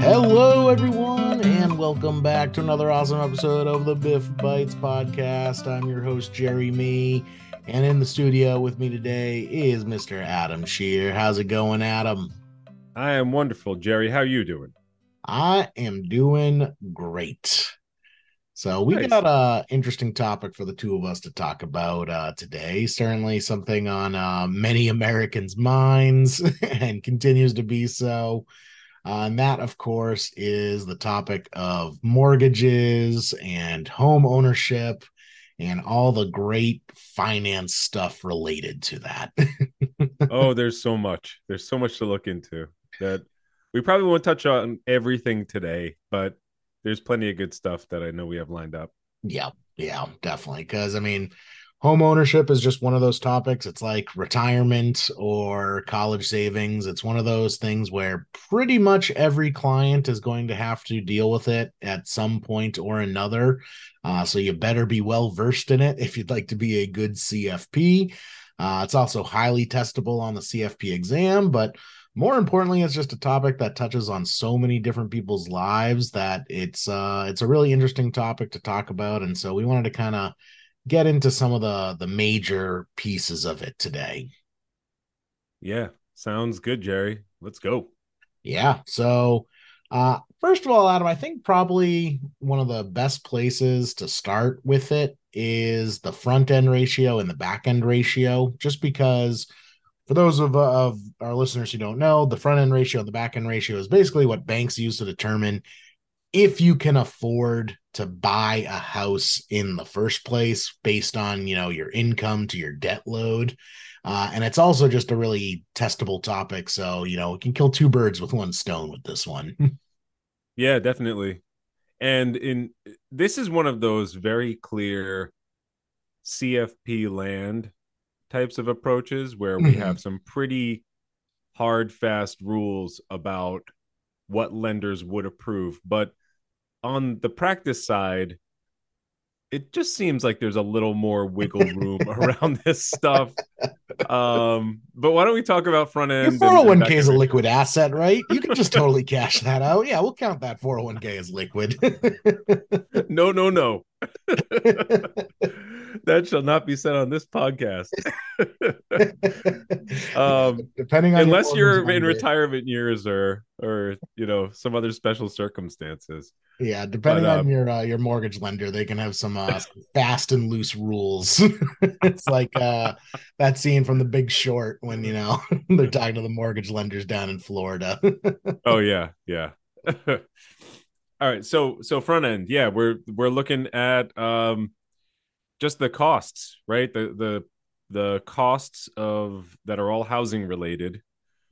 Hello, everyone, and welcome back to another awesome episode of the Biff Bites podcast. I'm your host, Jerry Me, and in the studio with me today is Mr. Adam Shear. How's it going, Adam? I am wonderful, Jerry. How are you doing? I am doing great. So we Nice. got a interesting topic for the two of us to talk about uh, today. Certainly something on uh, many Americans' minds and continues to be so. Uh, and that, of course, is the topic of mortgages and home ownership and all the great finance stuff related to that. Oh, there's so much. There's so much to look into that we probably won't touch on everything today, but there's plenty of good stuff that I know we have lined up. Yeah, yeah, definitely. Because I mean, home ownership is just one of those topics. It's like retirement or college savings. It's one of those things where pretty much every client is going to have to deal with it at some point or another. Uh, so you better be well versed in it if you'd like to be a good CFP. Uh, it's also highly testable on the CFP exam, but more importantly it's just a topic that touches on so many different people's lives that it's uh it's a really interesting topic to talk about and so we wanted to kind of get into some of the the major pieces of it today Yeah, sounds good, Jerry. Let's go. yeah so uh first of all adam i think probably one of the best places to start with it is the front end ratio and the back end ratio just because for those of, of our listeners who don't know the front end ratio and the back end ratio is basically what banks use to determine if you can afford to buy a house in the first place based on you know your income to your debt load uh, and it's also just a really testable topic so you know we can kill two birds with one stone with this one Yeah, definitely. And in this is one of those very clear CFP land types of approaches where we Mhm. have some pretty hard fast rules about what lenders would approve, but on the practice side it just seems like there's a little more wiggle room around this stuff. Um, but why don't we talk about front end? and 401k is a liquid asset right you can just totally cash that out yeah we'll count that 401k as liquid No, no, no. that shall not be said on this podcast. um, depending on your unless you're in lender. retirement years or or you know some other special circumstances. Yeah, depending But, on um, your uh, your mortgage lender, they can have some uh, fast and loose rules. it's like uh, that scene from The Big Short when you know they're talking to the mortgage lenders down in Florida. Oh yeah, yeah. All right, so so front end, yeah, we're we're looking at um just the costs, right? The the the costs of that are all housing related,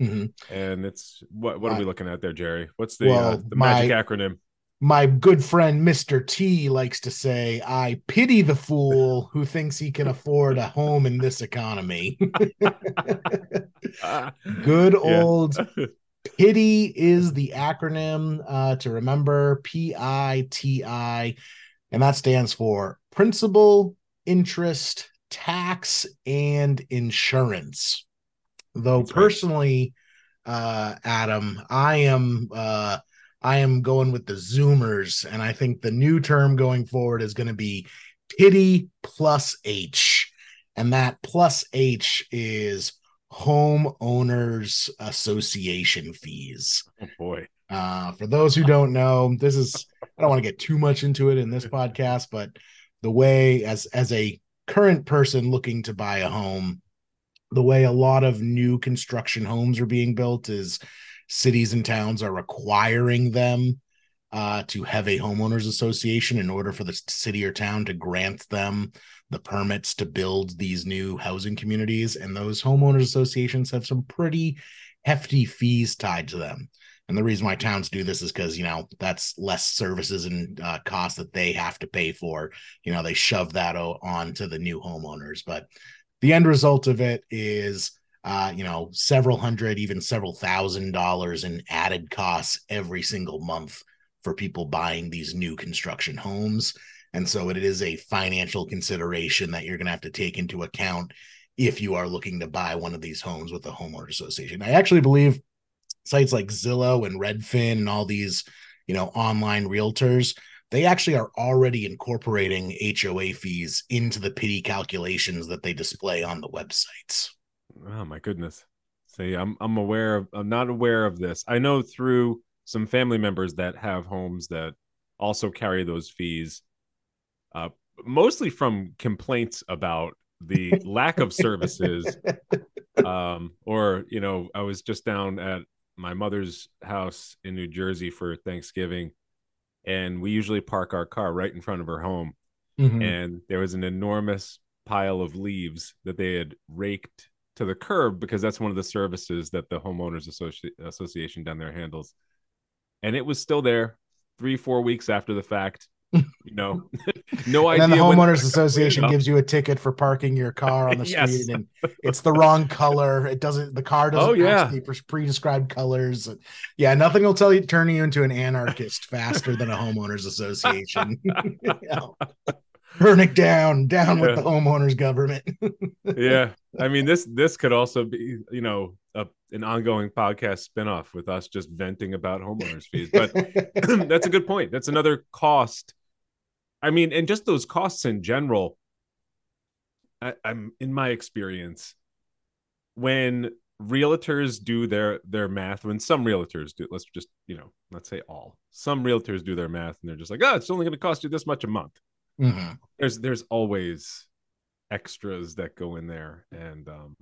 Mhm. and it's what what are we looking at there, Jerry? What's the well, uh, the magic my- acronym? My good friend Mr. T likes to say, "I PITI the fool who thinks he can afford a home in this economy." Good old pity is the acronym uh, to remember P I T I, and that stands for Principal, Interest, Tax, and Insurance. Though That's right. personally, uh, Adam, I am uh, I am going with the Zoomers, and I think the new term going forward is going to be PITI plus H, and that plus H is homeowners association fees. oh boy. Uh, for those who don't know, this is I don't want to get too much into it in this podcast, but the way as as a current person looking to buy a home, the way a lot of new construction homes are being built is cities and towns are requiring them uh, to have a homeowners association in order for the city or town to grant them the permits to build these new housing communities. And those homeowners associations have some pretty hefty fees tied to them. And the reason why towns do this is because, you know, that's less services and uh, costs that they have to pay for. You know, they shove that o- on to the new homeowners. But the end result of it is, uh, you know, several hundred, even several thousand dollars in added costs every single month for people buying these new construction homes. And so it is a financial consideration that you're going to have to take into account if you are looking to buy one of these homes with a homeowner association. I actually believe sites like Zillow and Redfin and all these, you know, online realtors, they actually are already incorporating HOA fees into the PITI calculations that they display on the websites. Oh my goodness. See, I'm I'm aware of I'm not aware of this. I know through some family members that have homes that also carry those fees. Uh, mostly from complaints about the lack of services um, or you know i was just down at my mother's house in new jersey for thanksgiving and we usually park our car right in front of her home mm-hmm. and there was an enormous pile of leaves that they had raked to the curb because that's one of the services that the homeowners Associ- association down there handles. And it was still there three four weeks after the fact you know? No and idea then the homeowners association gives you a ticket for parking your car on the yes. street and it's the wrong color. It doesn't the car oh, doesn't oh, yeah. the pre-described colors. Yeah nothing will tell you turn you into an anarchist faster than a homeowners association burn it down down yeah. with the homeowners government. Yeah. I mean this this could also be you know a, an ongoing podcast spinoff with us just venting about homeowners fees but that's a good point. That's another cost. I mean and just those costs in general I, i'm in my experience when realtors do their their math when some realtors do let's just you know let's say all some realtors do their math and they're just like oh it's only going to cost you this much a month mm-hmm. there's there's always extras that go in there and um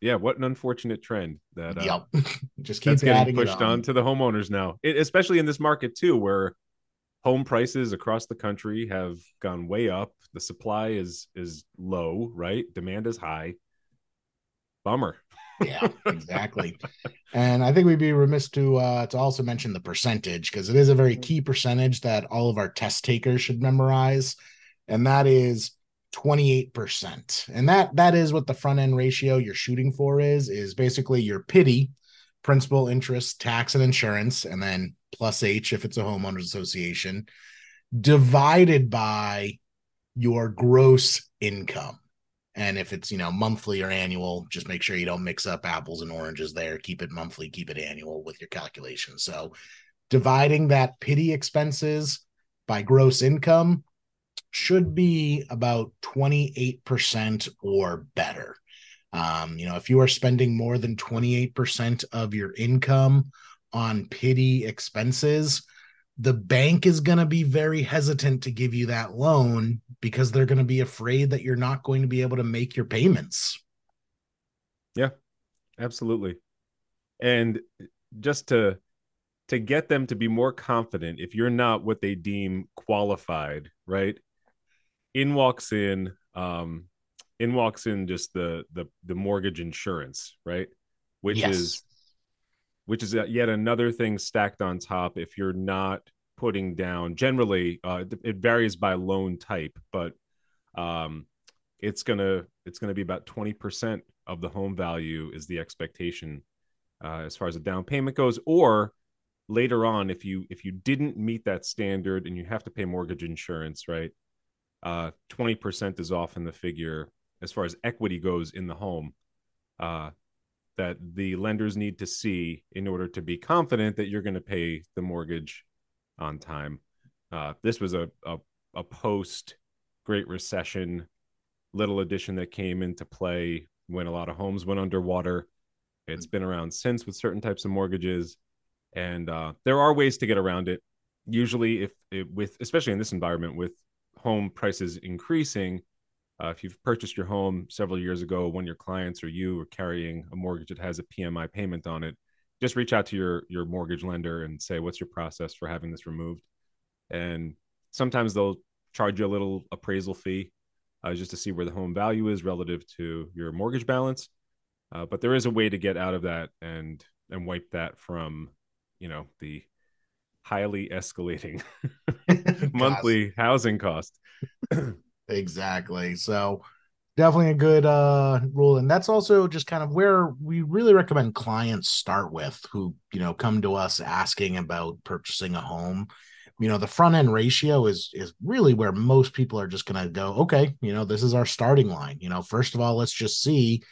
yeah what an unfortunate trend that uh, yep. just keeps getting pushed on. on. to the homeowners now it, especially in this market too where home prices across the country have gone way up the supply is is low right demand is high bummer yeah exactly. And i think we'd be remiss to uh to also mention the percentage because it is a very key percentage that all of our test takers should memorize and that is 28% and that that is what the front end ratio you're shooting for is is basically your PITI principal interest tax and insurance and then plus h if it's a homeowners association divided by your gross income and if it's, you know, monthly or annual, just make sure you don't mix up apples and oranges there. Keep it monthly, keep it annual with your calculation. So dividing that PITI expenses by gross income should be about 28% or better. Um, you know, if you are spending more than 28% of your income on PITI expenses, the bank is going to be very hesitant to give you that loan because they're going to be afraid that you're not going to be able to make your payments. Yeah, absolutely. And just to to get them to be more confident if you're not what they deem qualified, right? In walks in um in walks in just the the the mortgage insurance, right? Which yes. is which is yet another thing stacked on top if you're not putting down generally uh, it varies by loan type but um, it's gonna it's gonna be about 20% of the home value is the expectation uh, as far as a down payment goes. Or later on if you if you didn't meet that standard and you have to pay mortgage insurance right uh, 20% is often the figure as far as equity goes in the home uh, that the lenders need to see in order to be confident that you're going to pay the mortgage on time. Uh, this was a, a, a post Great Recession little addition that came into play when a lot of homes went underwater. It's been around since with certain types of mortgages, and uh, there are ways to get around it. Usually, if it, with especially in this environment with home prices increasing, uh, if you've purchased your home several years ago, when your clients or you are carrying a mortgage that has a PMI payment on it, just reach out to your your mortgage lender and say, "What's your process for having this removed?" And sometimes they'll charge you a little appraisal fee uh, just to see where the home value is relative to your mortgage balance. Uh, but there is a way to get out of that and and wipe that from, you know, the highly escalating monthly housing cost. Exactly. So definitely a good uh rule and that's also just kind of where we really recommend clients start with who you know come to us asking about purchasing a home you know the front end ratio is is really where most people are just going to go okay you know this is our starting line you know first of all let's just see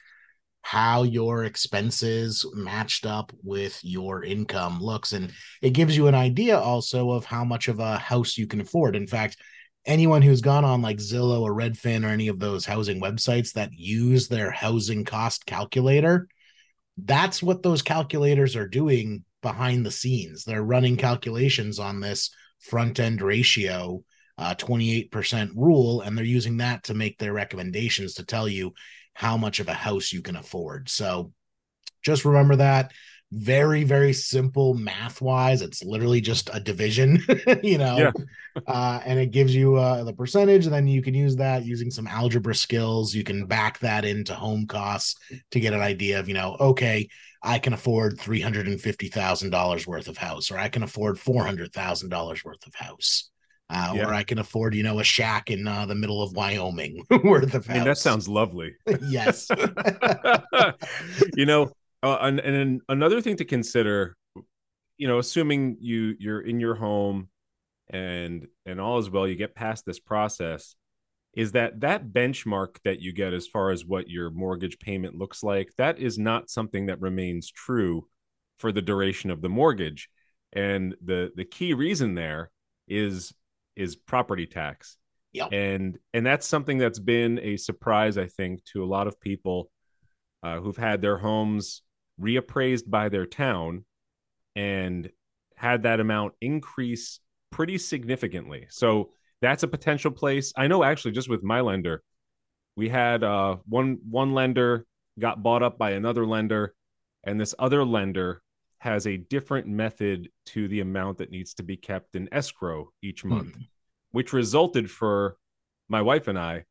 how your expenses matched up with your income looks. And it gives you an idea also of how much of a house you can afford. In fact, anyone who's gone on like Zillow or Redfin or any of those housing websites that use their housing cost calculator, that's what those calculators are doing behind the scenes. They're running calculations on this front end ratio uh, 28% rule, and they're using that to make their recommendations to tell you how much of a house you can afford. So just remember that. Very, very simple math wise. It's literally just a division, you know, yeah. uh, and it gives you uh, the percentage. And then you can use that using some algebra skills. You can back that into home costs to get an idea of, you know, okay, I can afford $350,000 worth of house, or I can afford $400,000 worth of house uh, yeah. or I can afford, you know, a shack in uh, the middle of Wyoming worth of house. I mean, that sounds lovely. yes. you know, uh, and, and another thing to consider, you know, assuming you you're in your home and and all is well, you get past this process, is that that benchmark that you get as far as what your mortgage payment looks like, that is not something that remains true for the duration of the mortgage. And the the key reason there is is property tax. Yeah. And and that's something that's been a surprise, I think, to a lot of people uh, who've had their homes reappraised by their town and had that amount increase pretty significantly. So that's a potential place. I know actually just with my lender, we had uh, one one lender got bought up by another lender, and this other lender has a different method to the amount that needs to be kept in escrow each hmm. month, which resulted for my wife and I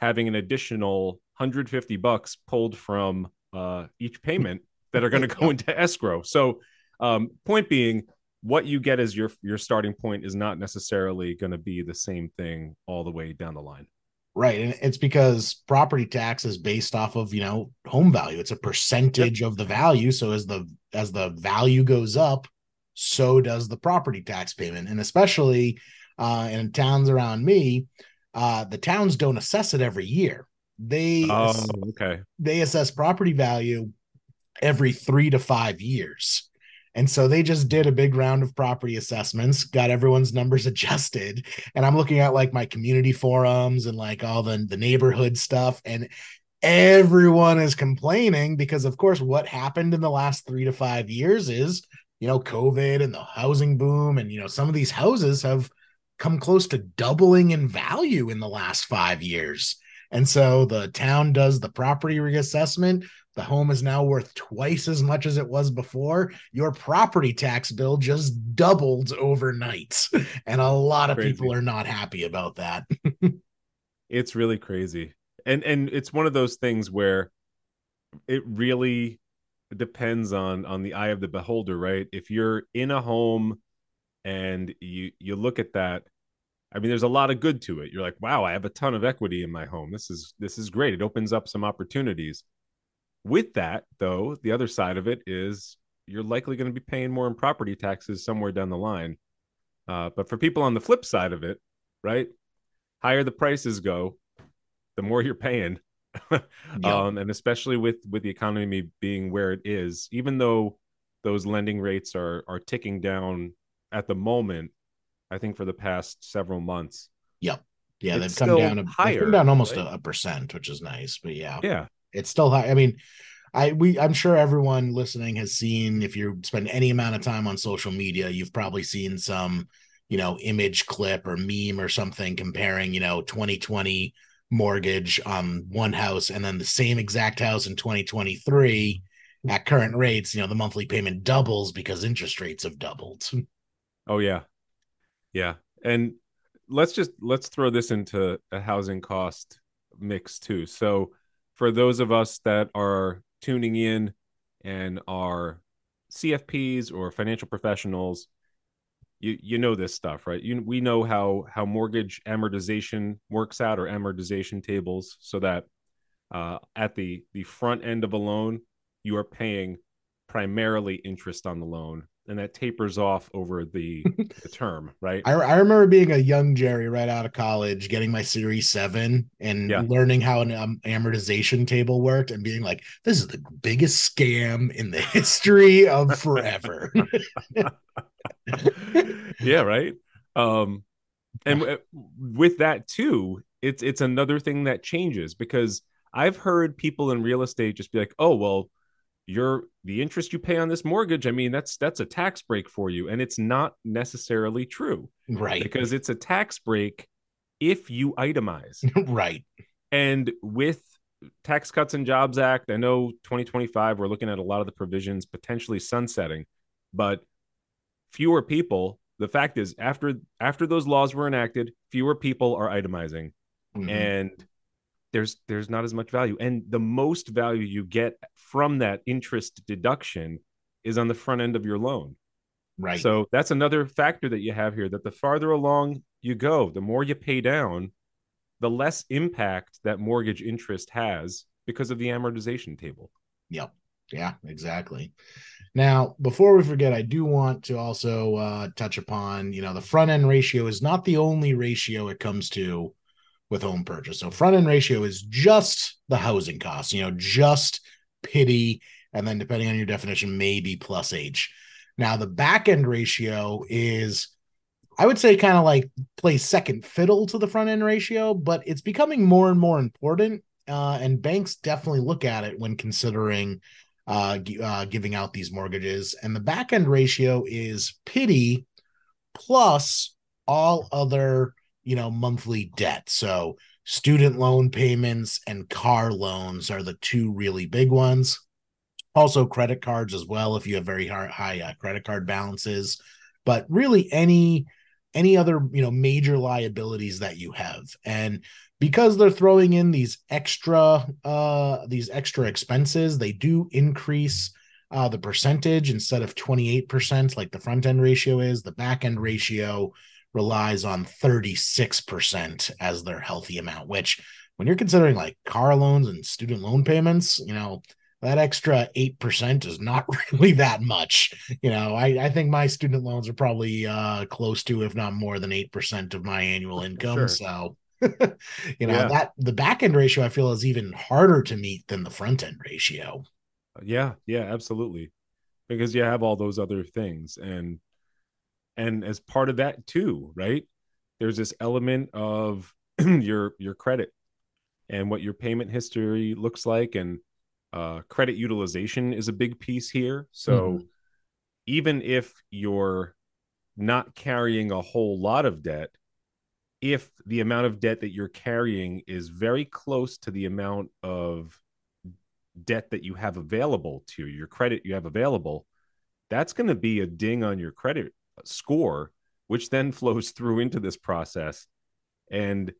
having an additional 150 bucks pulled from uh, each payment that are going to go into escrow. So, um, point being, what you get as your your starting point is not necessarily going to be the same thing all the way down the line. Right. And it's because property tax is based off of, you know, home value. It's a percentage yep. of the value. So as the as the value goes up, so does the property tax payment. And especially uh in towns around me, uh the towns don't assess it every year. They oh, ass- okay. They assess property value every 3 to 5 years. And so they just did a big round of property assessments, got everyone's numbers adjusted. And I'm looking at like my community forums and like all the, the neighborhood stuff. And everyone is complaining because, of course, what happened in the last three to five years is, you know, COVID and the housing boom. And, you know, some of these houses have come close to doubling in value in the last five years. And so the town does the property reassessment the home is now worth twice as much as it was before. Your property tax bill just doubled overnight. And a lot of crazy. people are not happy about that. it's really crazy. And and it's one of those things where it really depends on on the eye of the beholder, right? If you're in a home and you you look at that I mean, there's a lot of good to it. You're like, wow, I have a ton of equity in my home. This is this is great. It opens up some opportunities. With that, though, the other side of it is you're likely going to be paying more in property taxes somewhere down the line. Uh, but for people on the flip side of it, right, higher the prices go, the more you're paying. yeah. um, and especially with with the economy being where it is, even though those lending rates are are ticking down at the moment, I think for the past several months. Yep. Yeah, they've come down a, higher, come down almost right? a, a percent, which is nice. But yeah, yeah, it's still high. I mean, I we I'm sure everyone listening has seen if you spend any amount of time on social media, you've probably seen some, you know, image clip or meme or something comparing, you know, 2020 mortgage on one house and then the same exact house in 2023 at current rates, you know, the monthly payment doubles because interest rates have doubled. Oh yeah. Yeah. And let's just let's throw this into a housing cost mix too. So for those of us that are tuning in and are CFPs or financial professionals, you you know this stuff, right? You we know how how mortgage amortization works out or amortization tables, so that uh, at the the front end of a loan, you are paying primarily interest on the loan, and that tapers off over the, the term, right? I, I remember being a young Jerry right out of college, getting my Series 7 and Yeah. learning how an um, amortization table worked and being like, this is the biggest scam in the history of forever. yeah, right. Um, and w- with that too, it's it's another thing that changes because I've heard people in real estate just be like, "Oh, well, you're the interest you pay on this mortgage. I mean, that's that's a tax break for you," and it's not necessarily true right. because it's a tax break if you itemize. right. And with Tax Cuts and Jobs Act, I know 2025, we're looking at a lot of the provisions potentially sunsetting, but fewer people. The fact is, after after those laws were enacted, fewer people are itemizing, Mhm. and there's there's not as much value. And the most value you get from that interest deduction is on the front end of your loan. right. So that's another factor that you have here that the farther along you go, the more you pay down, the less impact that mortgage interest has because of the amortization table. Yep. Yeah, exactly. Now, before we forget, I do want to also uh, touch upon, you know, the front end ratio is not the only ratio it comes to with home purchase. So front end ratio is just the housing costs, you know, just PITI, and then depending on your definition, maybe plus H. Now, the back end ratio is, I would say, kind of like play second fiddle to the front end ratio, but it's becoming more and more important. Uh, and banks definitely look at it when considering uh, uh, giving out these mortgages. And the back end ratio is PITI plus all other, you know, monthly debt. So student loan payments and car loans are the two really big ones. Also, credit cards as well, if you have very high, high uh, credit card balances. But really, any any other you know major liabilities that you have, and because they're throwing in these extra uh these extra expenses, they do increase uh, the percentage instead of 28% like the front end ratio is the back end ratio relies on 36% as their healthy amount which when you're considering like car loans and student loan payments you know that extra 8% is not really that much you know i, I think my student loans are probably uh, close to if not more than 8% of my annual income Sure. so you know Yeah. that the back end ratio i feel is even harder to meet than the front end ratio Yeah, yeah, absolutely. Because you have all those other things and and as part of that too, right? There's this element of your your credit and what your payment history looks like and uh credit utilization is a big piece here. So Mhm. even if you're not carrying a whole lot of debt, if the amount of debt that you're carrying is very close to the amount of debt that you have available to your credit you have available, that's going to be a ding on your credit score, which then flows through into this process. And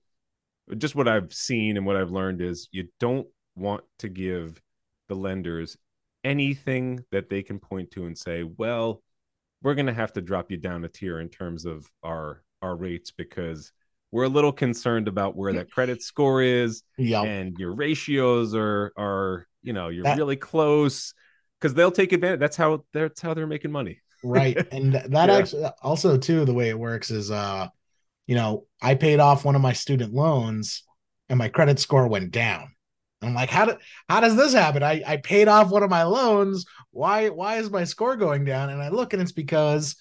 just what I've seen and what I've learned is you don't want to give the lenders anything that they can point to and say, well, we're going to have to drop you down a tier in terms of our our rates because we're a little concerned about where that credit score is yeah and your ratios are are you know you're That- really close because they'll take advantage that's how that's how they're making money right. And that Yeah. actually also too the way it works is uh you know i paid off one of my student loans and my credit score went down. And i'm like how did how does this happen? I i paid off one of my loans. Why why is my score going down? And i look and it's because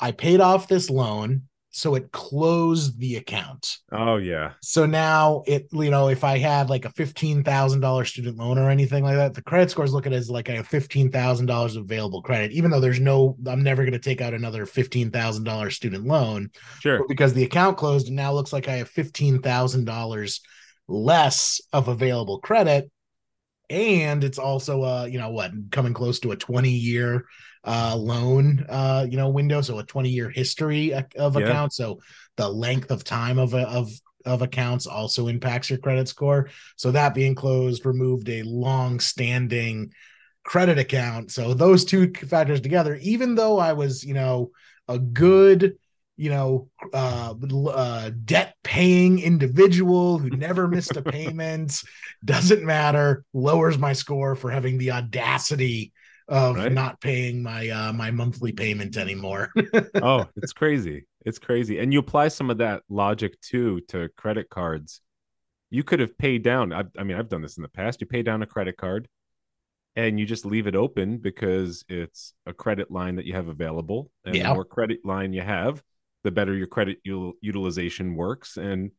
i paid off this loan so it closed the account. Oh yeah. So now it, you know, if I had like a fifteen thousand dollar student loan or anything like that, the credit scores look at it as like I have fifteen thousand dollars available credit, even though there's no, I'm never going to take out another fifteen thousand dollars student loan, sure. Because the account closed and now looks like I have fifteen thousand dollars less of available credit, and it's also uh, you know what, coming close to a twenty year uh loan uh you know window. So a 20 year history of Yeah. account. So the length of time of of of accounts also impacts your credit score. So that being closed removed a long standing credit account. So those two factors together even though i was you know a good you know uh, uh debt paying individual who never missed a payment doesn't matter lowers my score for having the audacity of Right. not paying my uh my monthly payment anymore. oh, it's crazy. It's crazy. And you apply some of that logic too to credit cards. You could have paid down. I, I mean, I've done this in the past. You pay down a credit card and you just leave it open because it's a credit line that you have available. And Yeah. the more credit line you have, the better your credit util- utilization works. And,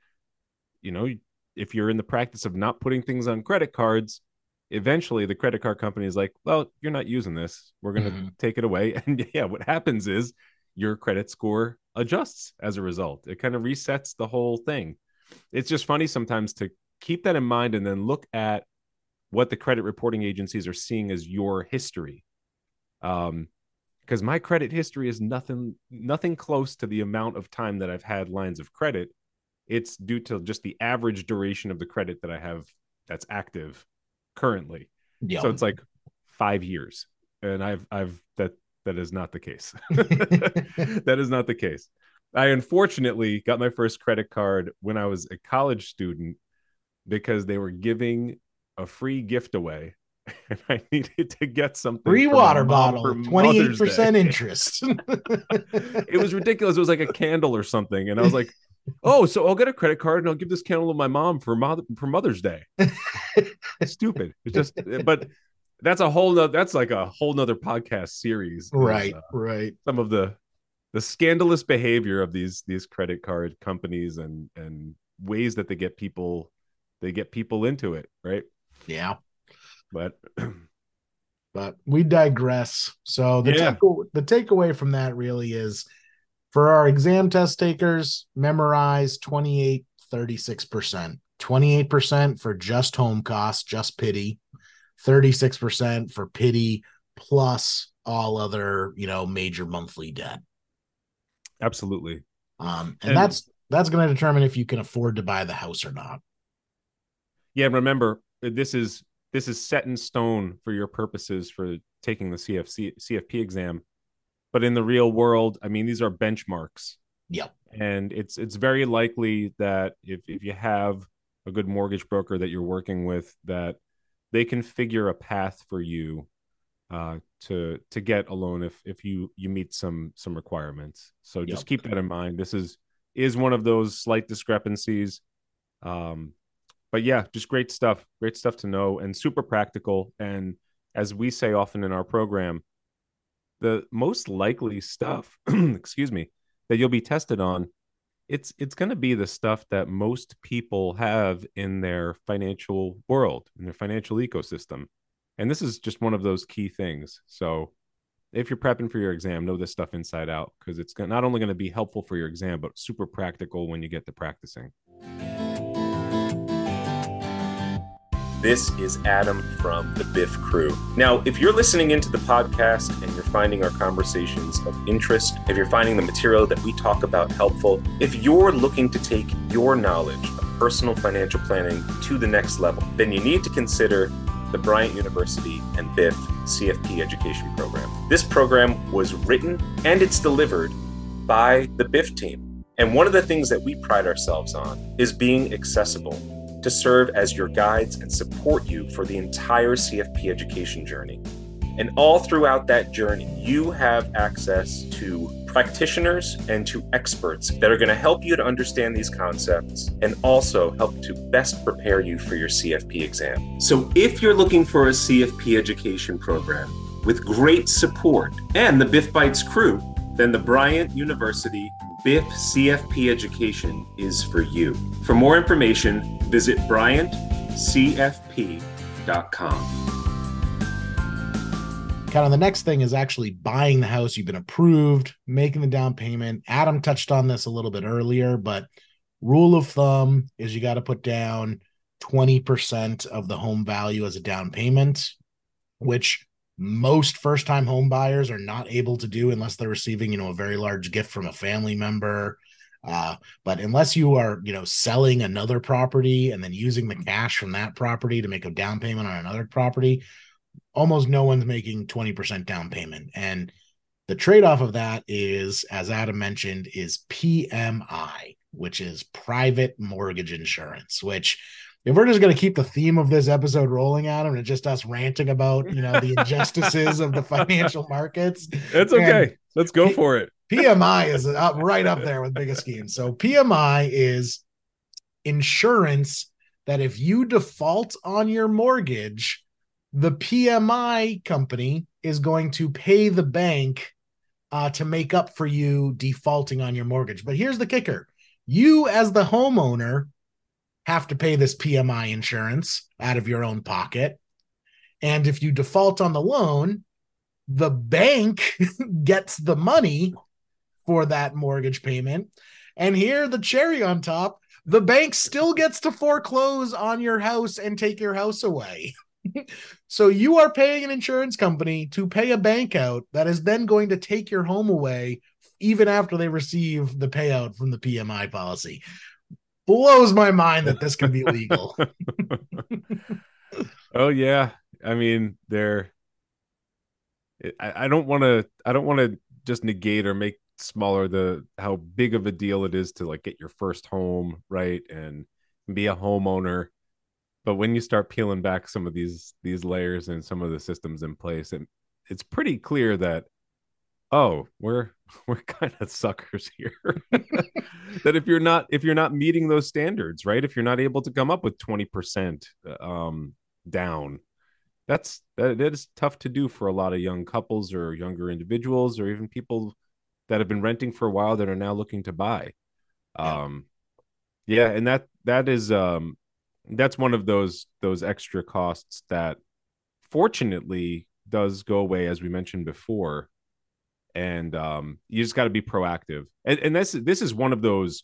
you know, if you're in the practice of not putting things on credit cards, eventually the credit card company is like, well, you're not using this. We're going to Mhm. take it away. And yeah, what happens is your credit score adjusts as a result. It kind of resets the whole thing. It's just funny sometimes to keep that in mind and then look at what the credit reporting agencies are seeing as your history. Um, because my credit history is nothing nothing close to the amount of time that I've had lines of credit. It's due to just the average duration of the credit that I have that's active currently. yeah. So it's like five years, and I've I've that that is not the case. that is not the case. I unfortunately got my first credit card when I was a college student because they were giving a free gift away, and I needed to get something. Free water bottle, 28% interest. It was ridiculous. It was like a candle or something, and I was like, "Oh, so I'll get a credit card and I'll give this candle to my mom for mother for Mother's Day." Stupid. It's just, but that's a whole nother. That's like a whole nother podcast series. right, uh, right. some of the the scandalous behavior of these these credit card companies and and ways that they get people they get people into it, right? Yeah. But but we digress. So the Yeah. take, the takeaway from that really is for our exam test takers, memorize 28 36%. 28% for just home costs, just PITI. 36% for PITI plus all other, you know, major monthly debt. absolutely. Um and, And- that's that's going to determine if you can afford to buy the house or not. Yeah, remember this is this is set in stone for your purposes for taking the CFC CFP exam. But in the real world, I mean these are benchmarks. Yep. and it's it's very likely that if if you have a good mortgage broker that you're working with that they can figure a path for you uh to to get a loan if if you you meet some some requirements so just Yep. keep that in mind this is is one of those slight discrepancies um but yeah just great stuff great stuff to know and super practical and as we say often in our program the most likely stuff excuse me that you'll be tested on it's it's going to be the stuff that most people have in their financial world in their financial ecosystem. And this is just one of those key things. So if you're prepping for your exam know this stuff inside out because it's not only going to be helpful for your exam but super practical when you get to practicing This is Adam from the Biff Crew. Now, if you're listening into the podcast and you're finding our conversations of interest, if you're finding the material that we talk about helpful, if you're looking to take your knowledge of personal financial planning to the next level, then you need to consider the Bryant University and Biff CFP education program. This program was written and it's delivered by the Biff team. And one of the things that we pride ourselves on is being accessible to serve as your guides and support you for the entire CFP education journey. And all throughout that journey, you have access to practitioners and to experts that are going to help you to understand these concepts and also help to best prepare you for your CFP exam. So, if you're looking for a CFP education program with great support and the Biff Bites crew, then the Bryant University BIF CFP education is for you. For more information, visit bryantcfp.com. kind of the next thing is actually buying the house. You've been approved, making the down payment. Adam touched on this a little bit earlier, but rule of thumb is you got to put down 20% of the home value as a down payment, which most first time home buyers are not able to do unless they're receiving, you know, a very large gift from a family member. Uh, but unless you are, you know, selling another property and then using the cash from that property to make a down payment on another property, almost no one's making 20% down payment. And the trade-off of that is, as Adam mentioned, is PMI, which is private mortgage insurance, which if we're just going to keep the theme of this episode rolling, Adam, and it's just us ranting about you know the injustices of the financial markets, it's okay. Let's go P- for it. PMI is up right up there with biggest schemes. So PMI is insurance that if you default on your mortgage, the PMI company is going to pay the bank uh, to make up for you defaulting on your mortgage. But here's the kicker you, as the homeowner, have to pay this PMI insurance out of your own pocket. And if you default on the loan, the bank gets the money for that mortgage payment. And here, the cherry on top, the bank still gets to foreclose on your house and take your house away. so you are paying an insurance company to pay a bank out that is then going to take your home away even after they receive the payout from the PMI policy. Blows my mind that this can be legal. oh yeah. I mean, they're I, I don't want to I don't want to just negate or make smaller the how big of a deal it is to like get your first home, right? And be a homeowner but when you start peeling back some of these these layers and some of the systems in place and it's pretty clear that oh we're we're kind of suckers here. That if you're not if you're not meeting those standards right? If you're not able to come up with 20% um down that's that is tough to do for a lot of young couples or younger individuals or even people that have been renting for a while that are now looking to buy. Yeah. um yeah and that that is um that's one of those those extra costs that fortunately does go away as we mentioned before and um, you just got to be proactive. And, and this this is one of those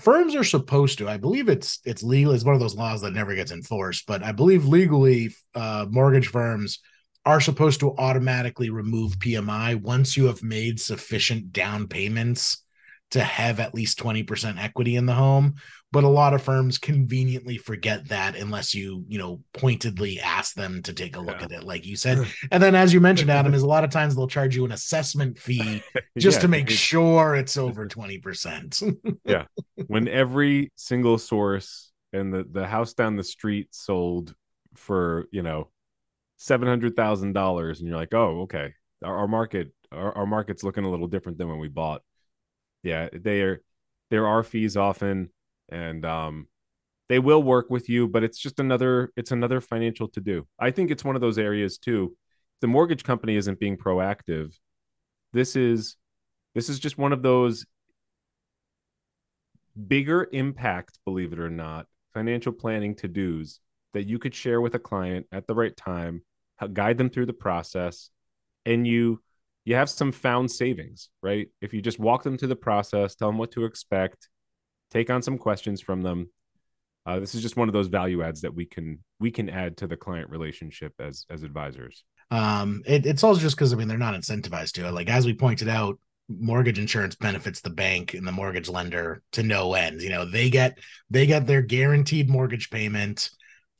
firms are supposed to i believe it's it's legal it's one of those laws that never gets enforced but i believe legally uh, mortgage firms are supposed to automatically remove pmi once you have made sufficient down payments to have at least 20% equity in the home but a lot of firms conveniently forget that unless you you know pointedly ask them to take a look yeah. at it like you said. And then as you mentioned adam is a lot of times they'll charge you an assessment fee just yeah, to make sure it's over 20% yeah. When every single source and the the house down the street sold for you know $700,000 and you're like oh okay. Our, our market our, our market's looking a little different than when we bought yeah they are there are fees often and um, they will work with you, but it's just another it's another financial to do. I think it's one of those areas too. The mortgage company isn't being proactive. This is this is just one of those bigger impact, believe it or not, financial planning to dos that you could share with a client at the right time, guide them through the process, and you you have some found savings, right? If you just walk them through the process, tell them what to expect, take on some questions from them. Uh, this is just one of those value adds that we can we can add to the client relationship as as advisors. Um, it, it's also just because I mean they're not incentivized to it. Like as we pointed out, mortgage insurance benefits the bank and the mortgage lender to no end. You know they get they get their guaranteed mortgage payment.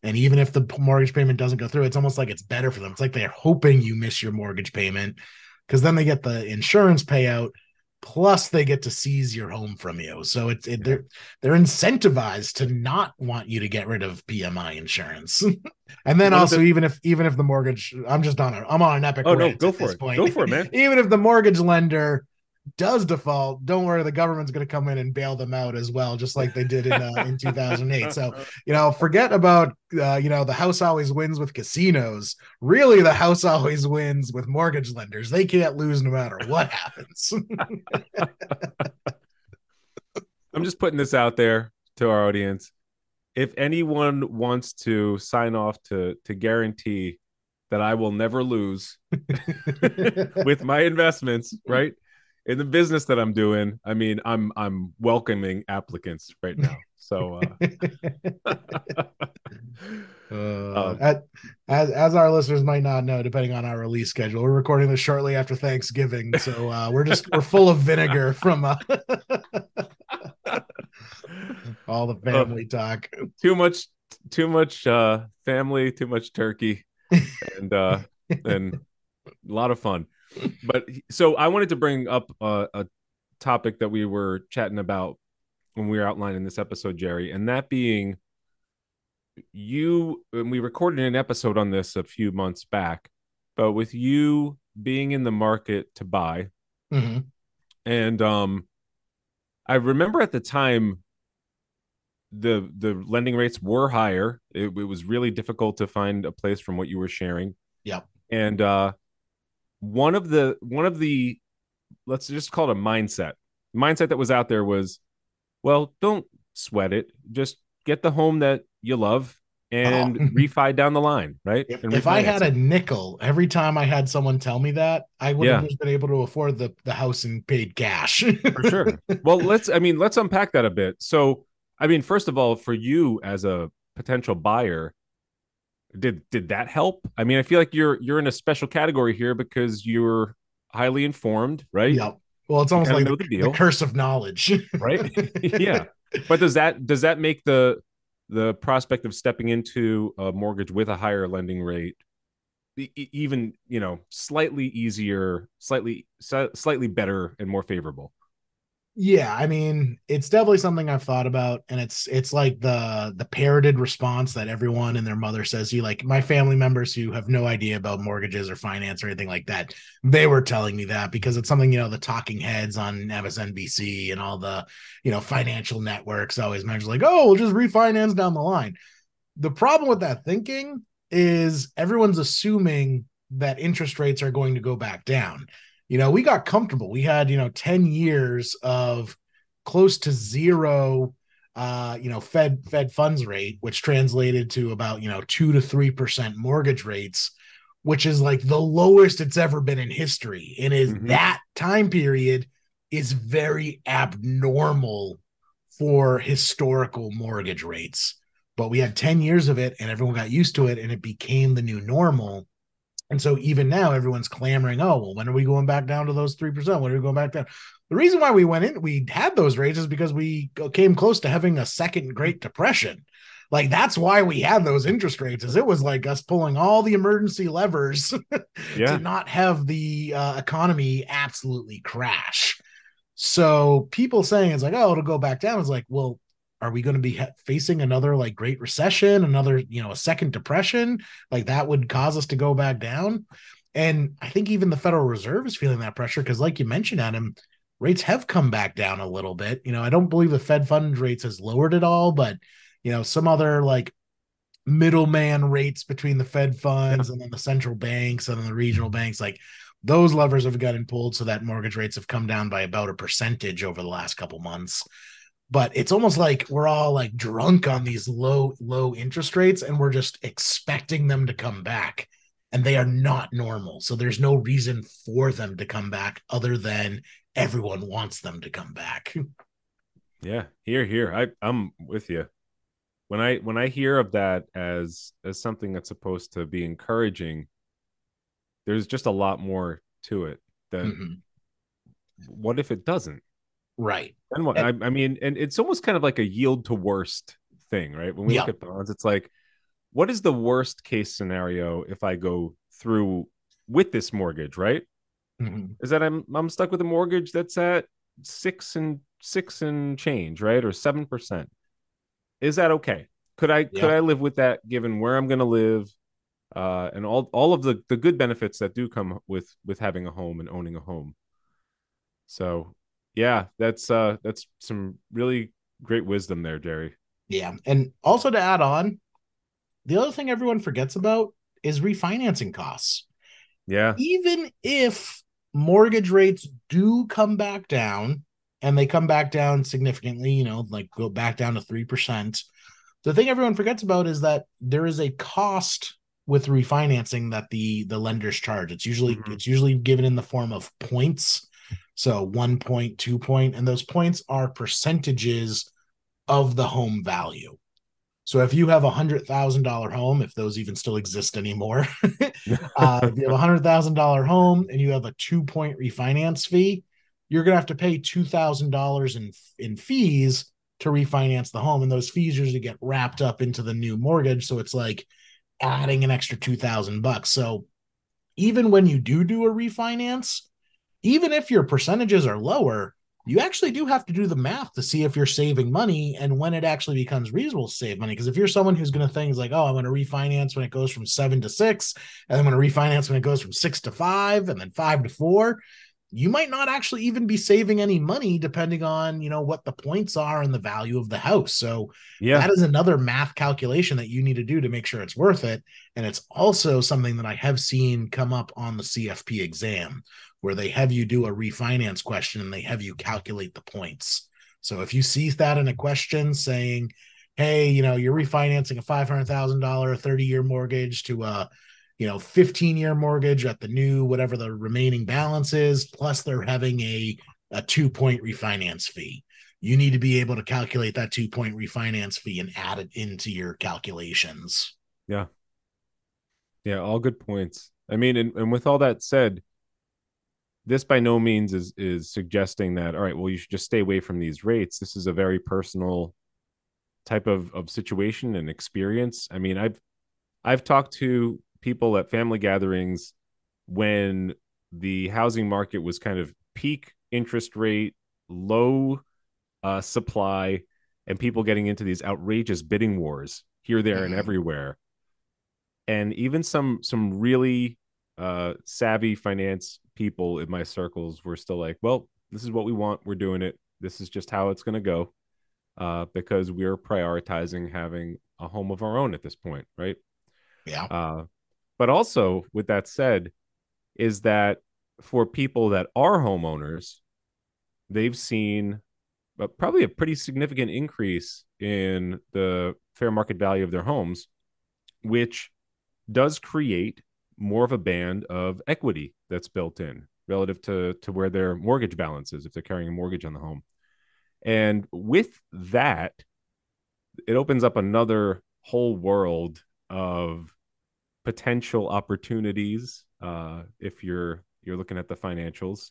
And even if the mortgage payment doesn't go through, it's almost like it's better for them. It's like they're hoping you miss your mortgage payment because then they get the insurance payout plus they get to seize your home from you. So it's it, they're they're incentivized to not want you to get rid of pmi insurance. And then what also even if even if the mortgage i'm just on a i'm on an epic oh no go for it. point. go for it man. Even if the mortgage lender does default, don't worry, the government's going to come in and bail them out as well, just like they did in uh, in 2008. So, you know, forget about uh, you know the house always wins with casinos. Really, the house always wins with mortgage lenders. They can't lose no matter what happens. I'm just putting this out there to our audience. If anyone wants to sign off to to guarantee that I will never lose with my investments, right? In the business that I'm doing, I mean, I'm I'm welcoming applicants right now. So, uh, uh, at, as as our listeners might not know, depending on our release schedule, we're recording this shortly after Thanksgiving, so uh, we're just we're full of vinegar from uh, all the family talk. Too much, too much uh, family, too much turkey, and uh, and a lot of fun but so I wanted to bring up a, a topic that we were chatting about when we were outlining this episode, Jerry, and that being you and we recorded an episode on this a few months back, but with you being in the market to buy, hmm and um, I remember at the time the the lending rates were higher. It, it was really difficult to find a place from what you were sharing. Yep. And uh, one of the one of the let's just call it a mindset mindset that was out there was, well, don't sweat it. Just get the home that you love and Oh. refi down the line, right? If, if I had a nickel every time I had someone tell me that, I would have Yeah. just been able to afford the, the house and paid cash. for sure. Well, let's I mean, let's unpack that a bit. So, I mean, first of all, for you as a potential buyer, did did that help? I mean, I feel like you're you're in a special category here because you're highly informed, right? Yep. Well, it's almost like the, the the curse of knowledge. Right? yeah. But does that does that make the the prospect of stepping into a mortgage with a higher lending rate even, you know, slightly easier, slightly slightly better and more favorable? Yeah, I mean, it's definitely something I've thought about, and it's it's like the the parroted response that everyone and their mother says you. Like my family members who have no idea about mortgages or finance or anything like that, they were telling me that because it's something you know the talking heads on MSNBC and all the you know financial networks always mention like, oh, we'll just refinance down the line. The problem with that thinking is everyone's assuming that interest rates are going to go back down you know, we got comfortable. We had, you know, 10 years of close to zero uh, you know, Fed Fed funds rate, which translated to about, you know, two to three percent mortgage rates, which is like the lowest it's ever been in history. And is Mhm. that time period is very abnormal for historical mortgage rates. But we had 10 years of it and everyone got used to it and it became the new normal. And so even now, everyone's clamoring, oh, well, when are we going back down to those 3%? When are we going back down? The reason why we went in, we had those rates is because we came close to having a second Great Depression. Like that's why we had those interest rates, is it was like us pulling all the emergency levers Yeah. to not have the uh, economy absolutely crash. So people saying it's like, oh, it'll go back down. Is like, well, are we going to be facing another like Great Recession, another you know a second depression? Like that would cause us to go back down. And I think even the Federal Reserve is feeling that pressure because, like you mentioned, Adam, rates have come back down a little bit. You know, I don't believe the Fed funds rates has lowered it all, but you know, some other like middleman rates between the Fed funds and then the central banks and then the regional banks, like those levers have gotten pulled so that mortgage rates have come down by about a percentage over the last couple months. But it's almost like we're all like drunk on these low, low interest rates and we're just expecting them to come back. And they are not normal. So there's no reason for them to come back other than everyone wants them to come back. Yeah, here, here. I I'm with you. When I when I hear of that as as something that's supposed to be encouraging, there's just a lot more to it. That Mhm. what if it doesn't? Right. Then what? I, I mean, and it's almost kind of like a yield to worst thing, right? When we Yeah. look at bonds, it's like, what is the worst case scenario if I go through with this mortgage, right? Mhm. is that I'm I'm stuck with a mortgage that's at six and six and change, right, or seven percent. Is that okay? Could I could I live with that given where I'm going to live, uh, and all all of the the good benefits that do come with with having a home and owning a home. So yeah, that's uh that's some really great wisdom there, Jerry. Yeah. And also to add on, the other thing everyone forgets about is refinancing costs. Yeah, Even if mortgage rates do come back down and they come back down significantly, you know, like go back down to 3%, the thing everyone forgets about is that there is a cost with refinancing that the the lenders charge. It's usually Mhm. it's usually given in the form of points. So one point, two point, and those points are percentages of the home value. So if you have a hundred thousand dollar home, if those even still exist anymore, uh, if you have a hundred thousand dollar home and you have a two point refinance fee, you're gonna have to pay two thousand dollars in in fees to refinance the home, and those fees usually get wrapped up into the new mortgage. So it's like adding an extra two thousand bucks. So even when you do do a refinance, even if your percentages are lower, you actually do have to do the math to see if you're saving money and when it actually becomes reasonable to save money. Because if you're someone who's going to think like, oh, I'm going to refinance when it goes from seven to six, and I'm going to refinance when it goes from six to five, and then five to four, you might not actually even be saving any money depending on you know what the points are and the value of the house. So yeah. that is another math calculation that you need to do to make sure it's worth it. And it's also something that i have seen come up on the cfp exam where they have you do a refinance question and they have you calculate the points. So if you see that in a question saying hey you know you're refinancing a $500000 30 year mortgage to a you know 15 year mortgage at the new whatever the remaining balance is plus they're having a a two point refinance fee. You need to be able to calculate that two point refinance fee and add it into your calculations. Yeah. Yeah all good points. I mean and, and with all that said this by no means is is suggesting that all right well you should just stay away from these rates. This is a very personal type of of situation and experience. I mean i've i've talked to people at family gatherings when the housing market was kind of peak interest rate, low uh, supply, and people getting into these outrageous bidding wars here, there, mm-hmm. and everywhere. And even some some really uh, savvy finance people in my circles were still like, "Well, this is what we want. We're doing it. This is just how it's going to go." Uh, because we're prioritizing having a home of our own at this point, right? Yeah. Uh, but also, with that said, is that for people that are homeowners, they've seen probably a pretty significant increase in the fair market value of their homes, which does create more of a band of equity that's built in relative to, to where their mortgage balance is if they're carrying a mortgage on the home. And with that, it opens up another whole world of potential opportunities uh, if you're you're looking at the financials.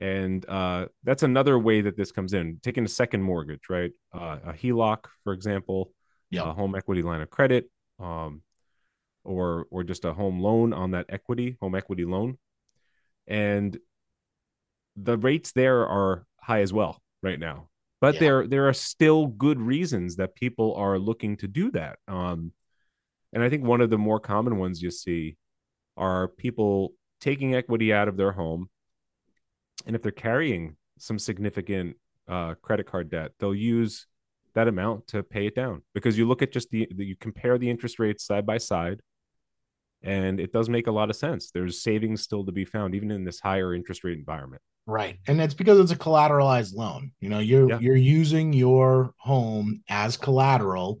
And uh, that's another way that this comes in. Taking a second mortgage right? Uh, a heloc for example yeah. a home equity line of credit um, or or just a home loan on that equity home equity loan. And the rates there are high as well right now. But yeah. there there are still good reasons that people are looking to do that. Um, and I think one of the more common ones you see are people taking equity out of their home. And if they're carrying some significant uh, credit card debt, they'll use that amount to pay it down because you look at just the, the you compare the interest rates side by side and it does make a lot of sense. There's savings still to be found even in this higher interest rate environment. Right. And it's because it's a collateralized loan. You know, you're yeah. you're using your home as collateral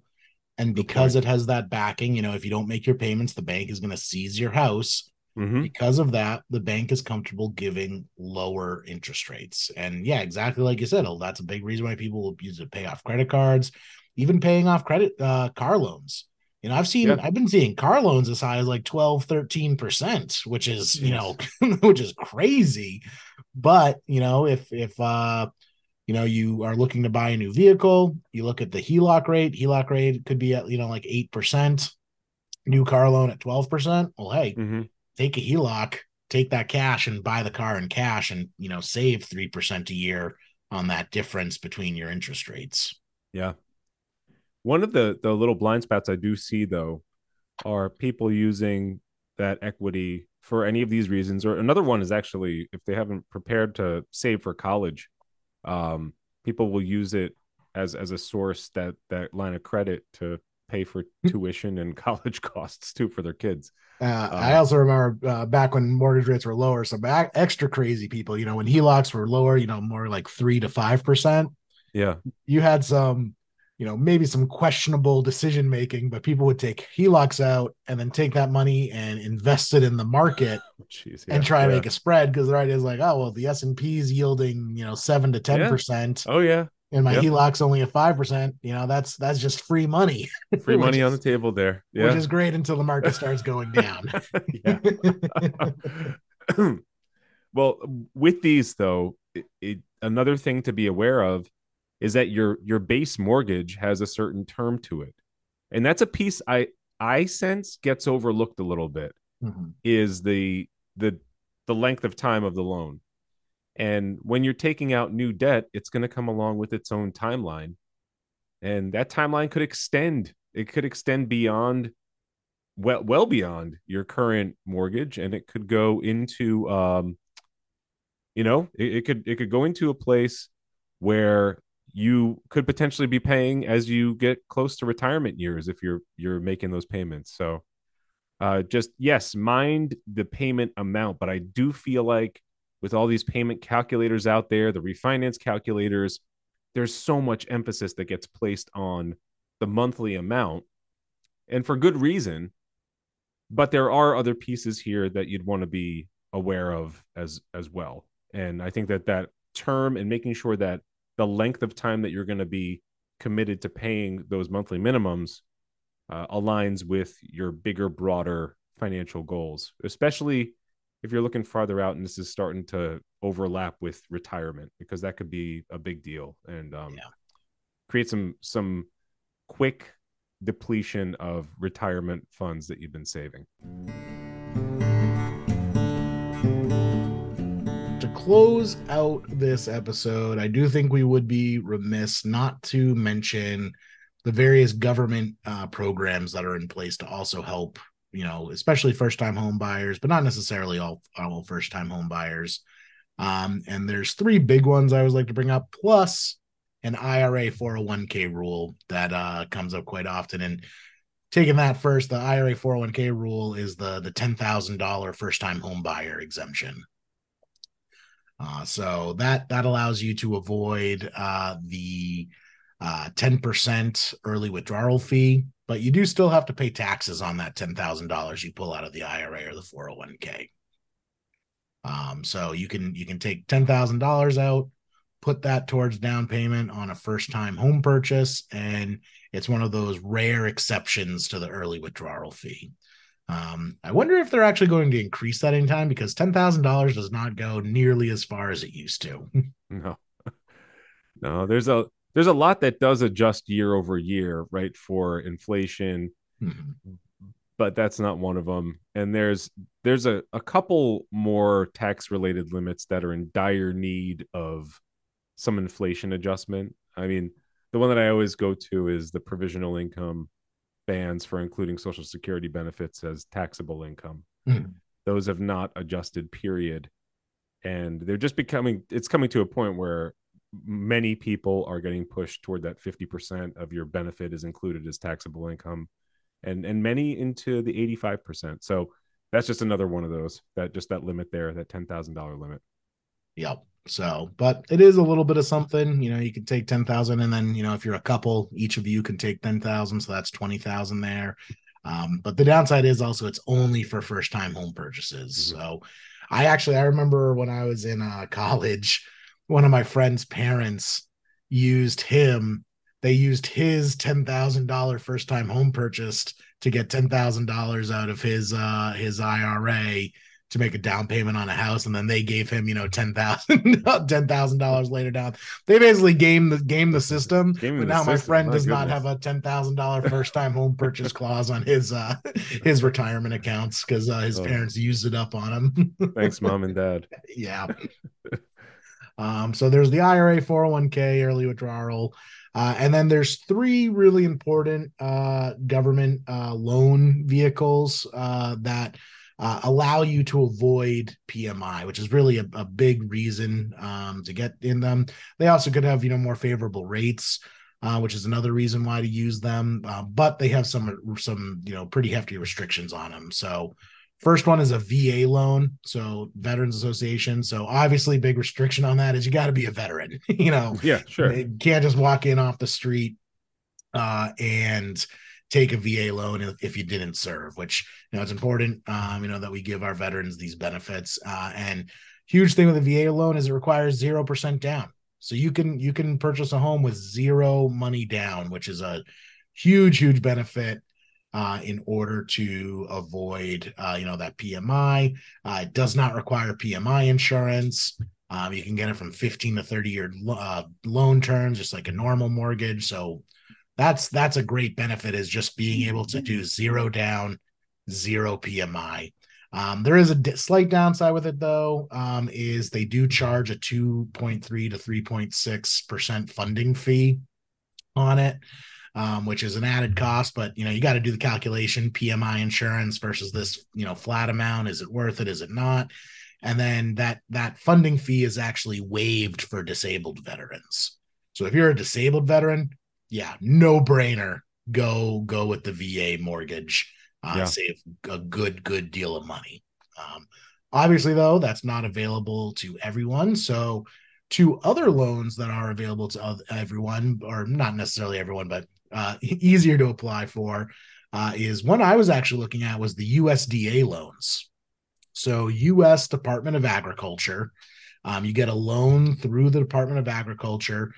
and because it has that backing, you know, if you don't make your payments, the bank is going to seize your house. Mm-hmm. Because of that, the bank is comfortable giving lower interest rates. And yeah, exactly like you said, that's a big reason why people will use it to pay off credit cards, even paying off credit uh, car loans. You know, I've seen, yeah. I've been seeing car loans as high as like 12, 13%, which is, yes. you know, which is crazy. But, you know, if, if, uh, you know you are looking to buy a new vehicle you look at the heloc rate heloc rate could be at you know like 8% new car loan at 12% well hey mm-hmm. take a heloc take that cash and buy the car in cash and you know save 3% a year on that difference between your interest rates. Yeah. One of the the little blind spots i do see though are people using that equity for any of these reasons or another one is actually if they haven't prepared to save for college um, people will use it as as a source that that line of credit to pay for hmm. tuition and college costs too for their kids. Uh, um, I also remember uh, back when mortgage rates were lower, so back extra crazy people, you know, when HELOCs were lower, you know, more like three to five percent. Yeah, you had some you know, maybe some questionable decision making, but people would take HELOCs out and then take that money and invest it in the market oh, Jeez, yeah, and try yeah. to make a spread because the idea is like, oh well, the S and P is yielding you know seven to ten percent. Oh yeah, and my yep. HELOC's only at five percent. You know, that's that's just free money. Free money is, on the table there, yeah. which is great until the market starts going down. well, with these though, it, it, another thing to be aware of is that your your base mortgage has a certain term to it and that's a piece i i sense gets overlooked a little bit mm-hmm. is the the the length of time of the loan And when you're taking out new debt, it's going to come along with its own timeline. And that timeline could extend. It could extend beyond well well beyond your current mortgage and it could go into um you know, it, it could it could go into a place where you could potentially be paying as you get close to retirement years if you're you're making those payments. So uh just yes, mind the payment amount, but I do feel like with all these payment calculators out there, the refinance calculators, there's so much emphasis that gets placed on the monthly amount and for good reason but there are other pieces here that you'd want to be aware of as as well and i think that that term and making sure that the length of time that you're going to be committed to paying those monthly minimums uh, aligns with your bigger broader financial goals especially if you're looking farther out and this is starting to overlap with retirement because that could be a big deal and um, yeah. create some some quick depletion of retirement funds that you've been saving. Close out this episode, I do think we would be remiss not to mention the various government uh, programs that are in place to also help, you know, especially first time home buyers, but not necessarily all, all first time home buyers. Um, and there's three big ones I always like to bring up, plus an IRA 401k rule that uh, comes up quite often. And taking that first, the IRA 401k rule is the the ten thousand dollar first time home buyer exemption. Uh, so that that allows you to avoid uh, the uh, ten percent early withdrawal fee, but you do still have to pay taxes on that ten thousand dollars you pull out of the IRA or the 401k. Um, so you can you can take ten thousand dollars out, put that towards down payment on a first time home purchase. And it's one of those rare exceptions to the early withdrawal fee. Um, I wonder if they're actually going to increase that in time because $10,000 does not go nearly as far as it used to. no, no, there's a, there's a lot that does adjust year over year, right? For inflation, mm-hmm. but that's not one of them. And there's, there's a, a couple more tax related limits that are in dire need of some inflation adjustment. I mean, the one that I always go to is the provisional income bans for including social security benefits as taxable income. Mm. Those have not adjusted, period. And they're just becoming, it's coming to a point where many people are getting pushed toward that 50% of your benefit is included as taxable income and and many into the 85%. So that's just another one of those that just that limit there, that $10,000 limit. Yep. So, but it is a little bit of something. You know, you can take ten thousand, and then you know, if you're a couple, each of you can take ten thousand, so that's twenty thousand there. Um, but the downside is also it's only for first time home purchases. Mm-hmm. So, I actually I remember when I was in uh, college, one of my friend's parents used him. They used his ten thousand dollar first time home purchase to get ten thousand dollars out of his uh, his IRA to make a down payment on a house, and then they gave him, you know, ten thousand ten thousand dollars later down. They basically game the game the system. Game but now system. my friend my does goodness. not have a ten thousand dollar first time home purchase clause on his uh his retirement accounts because uh, his oh. parents used it up on him. Thanks, mom and dad. yeah. um, so there's the IRA 401k early withdrawal. Uh, and then there's three really important uh, government uh, loan vehicles uh, that uh, allow you to avoid PMI, which is really a, a big reason um, to get in them. They also could have you know more favorable rates. Uh, which is another reason why to use them. Uh, but they have some some you know pretty hefty restrictions on them. So first one is a VA loan, so Veterans Association. So obviously, big restriction on that is you got to be a veteran. you know, yeah, sure. You can't just walk in off the street uh, and take a VA loan if you didn't serve, which you know it's important. Um, you know that we give our veterans these benefits. Uh, and huge thing with a VA loan is it requires zero percent down, so you can you can purchase a home with zero money down, which is a huge huge benefit. Uh, in order to avoid, uh, you know, that PMI, uh, it does not require PMI insurance. Um, you can get it from 15 to 30 year uh, loan terms, just like a normal mortgage. So that's that's a great benefit is just being able to do zero down, zero PMI. Um, there is a d- slight downside with it though, um, is they do charge a 2.3 to 3.6 percent funding fee on it, um, which is an added cost. But you know, you got to do the calculation: PMI insurance versus this, you know, flat amount. Is it worth it? Is it not? And then that that funding fee is actually waived for disabled veterans. So if you're a disabled veteran, yeah, no brainer, go go with the VA mortgage uh, yeah. save a good good deal of money. Um, obviously, though, that's not available to everyone. So, two other loans that are available to everyone, or not necessarily everyone, but uh, easier to apply for, uh, is one I was actually looking at was the USDA loans. So, U.S. Department of Agriculture. Um, you get a loan through the Department of Agriculture.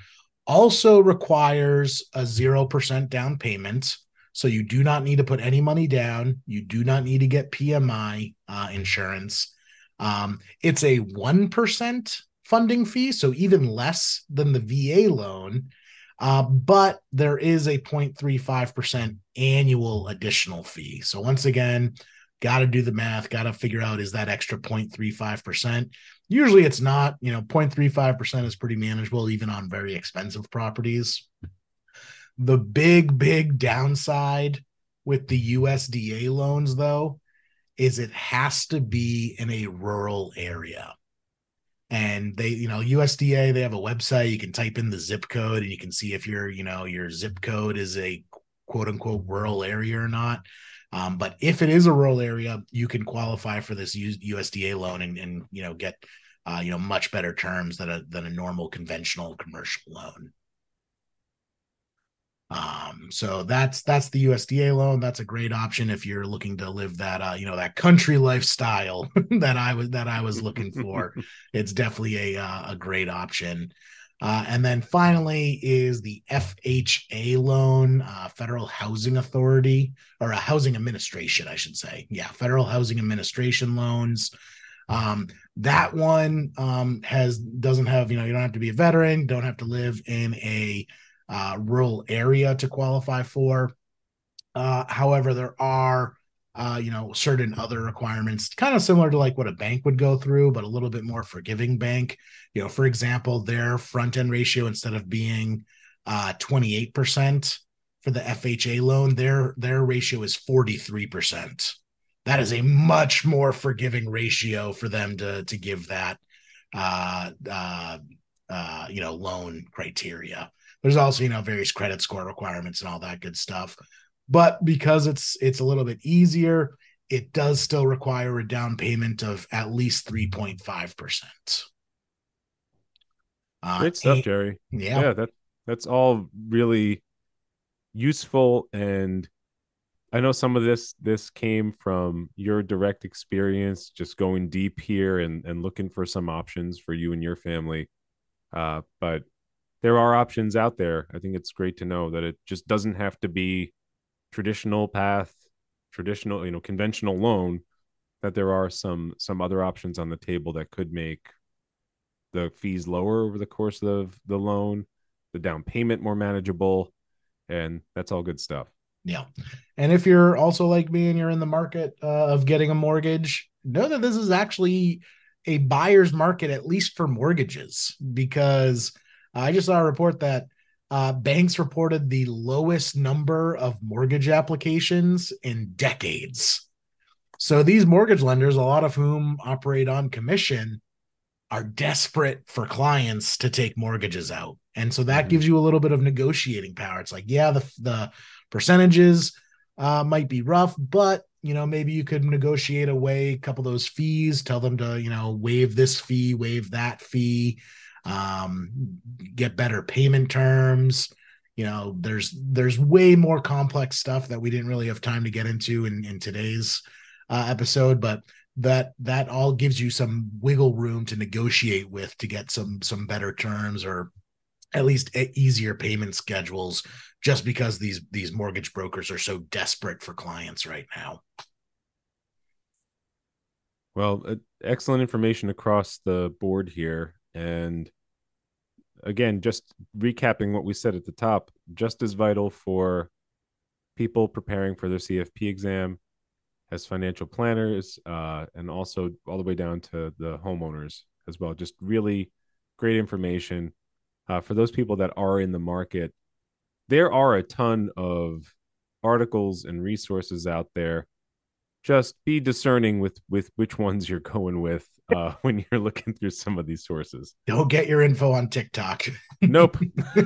Also requires a zero percent down payment so you do not need to put any money down. You do not need to get PMI uh, insurance. Um, it's a 1% funding fee, so even less than the VA loan. Uh, but there is a 0.35% annual additional fee. So once again, got to do the math, got to figure out is that extra 0.35%. Usually it's not, you know, 0.35% is pretty manageable even on very expensive properties. The big, big downside with the USDA loans, though, is it has to be in a rural area. And they, you know, USDA, they have a website. You can type in the zip code and you can see if your, you know, your zip code is a quote unquote rural area or not. Um, but if it is a rural area, you can qualify for this USDA loan and, and you know, get, uh, you know, much better terms than a, than a normal conventional commercial loan. Um, so that's that's the USDA loan. That's a great option if you're looking to live that uh, you know, that country lifestyle that I was that I was looking for. it's definitely a uh, a great option. Uh, and then finally is the FHA loan, uh, Federal Housing Authority or a Housing Administration, I should say. Yeah, Federal Housing Administration loans. Um, that one um, has doesn't have you know you don't have to be a veteran, don't have to live in a uh, rural area to qualify for. Uh, however, there are uh, you know certain other requirements, kind of similar to like what a bank would go through, but a little bit more forgiving bank. You know, for example, their front end ratio instead of being uh, 28% for the FHA loan, their their ratio is 43%. That is a much more forgiving ratio for them to to give that uh, uh, uh, you know loan criteria. There's also, you know, various credit score requirements and all that good stuff. But because it's it's a little bit easier, it does still require a down payment of at least 3.5%. Uh, Great stuff, and, Jerry. Yeah. Yeah, that that's all really useful and I know some of this this came from your direct experience just going deep here and and looking for some options for you and your family. Uh, but there are options out there. I think it's great to know that it just doesn't have to be traditional path, traditional, you know, conventional loan. That there are some some other options on the table that could make the fees lower over the course of the loan, the down payment more manageable, and that's all good stuff. Yeah. And if you're also like me and you're in the market uh, of getting a mortgage, know that this is actually a buyer's market, at least for mortgages, because I just saw a report that uh, banks reported the lowest number of mortgage applications in decades. So these mortgage lenders, a lot of whom operate on commission, are desperate for clients to take mortgages out. And so that mm-hmm. gives you a little bit of negotiating power. It's like, yeah, the the percentages uh, might be rough, but you know, maybe you could negotiate away a couple of those fees, tell them to, you know, waive this fee, waive that fee um, get better payment terms. You know, there's there's way more complex stuff that we didn't really have time to get into in in today's uh, episode, but that that all gives you some wiggle room to negotiate with to get some some better terms or at least easier payment schedules just because these these mortgage brokers are so desperate for clients right now well excellent information across the board here and again, just recapping what we said at the top, just as vital for people preparing for their CFP exam as financial planners, uh, and also all the way down to the homeowners as well. Just really great information uh, for those people that are in the market. There are a ton of articles and resources out there. Just be discerning with with which ones you're going with uh, when you're looking through some of these sources. Don't get your info on TikTok. Nope,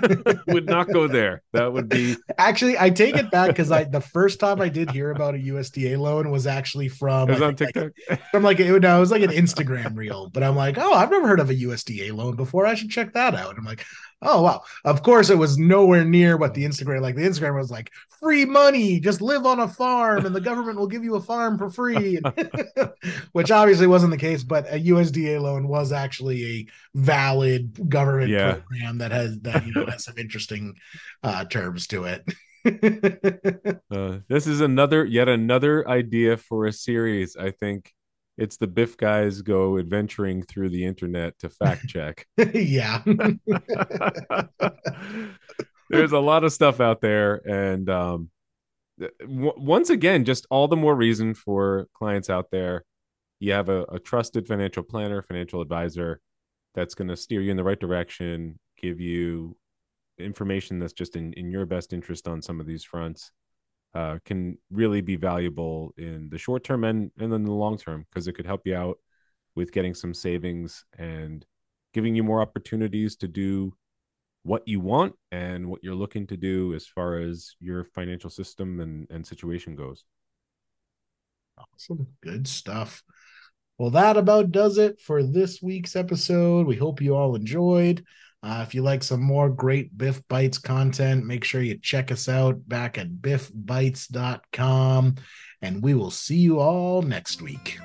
would not go there. That would be actually. I take it back because I the first time I did hear about a USDA loan was actually from it was on TikTok. Like, from like it, no, it was like an Instagram reel. But I'm like, oh, I've never heard of a USDA loan before. I should check that out. I'm like, oh wow. Of course, it was nowhere near what the Instagram like. The Instagram was like free money, just live on a farm, and the government will give you a farm for free, which obviously wasn't the case. But a USDA loan was actually a valid government Yeah. program that has that you know has some interesting uh, terms to it. Uh, this is another yet another idea for a series. I think it's the Biff guys go adventuring through the internet to fact check. yeah. There's a lot of stuff out there, and um, w- once again, just all the more reason for clients out there. You have a, a trusted financial planner, financial advisor that's going to steer you in the right direction, give you information that's just in, in your best interest on some of these fronts. Uh, can really be valuable in the short term and, and in the long term because it could help you out with getting some savings and giving you more opportunities to do what you want and what you're looking to do as far as your financial system and, and situation goes. Awesome. Good stuff. Well, that about does it for this week's episode. We hope you all enjoyed. Uh, if you like some more great Biff Bites content, make sure you check us out back at biffbites.com. And we will see you all next week.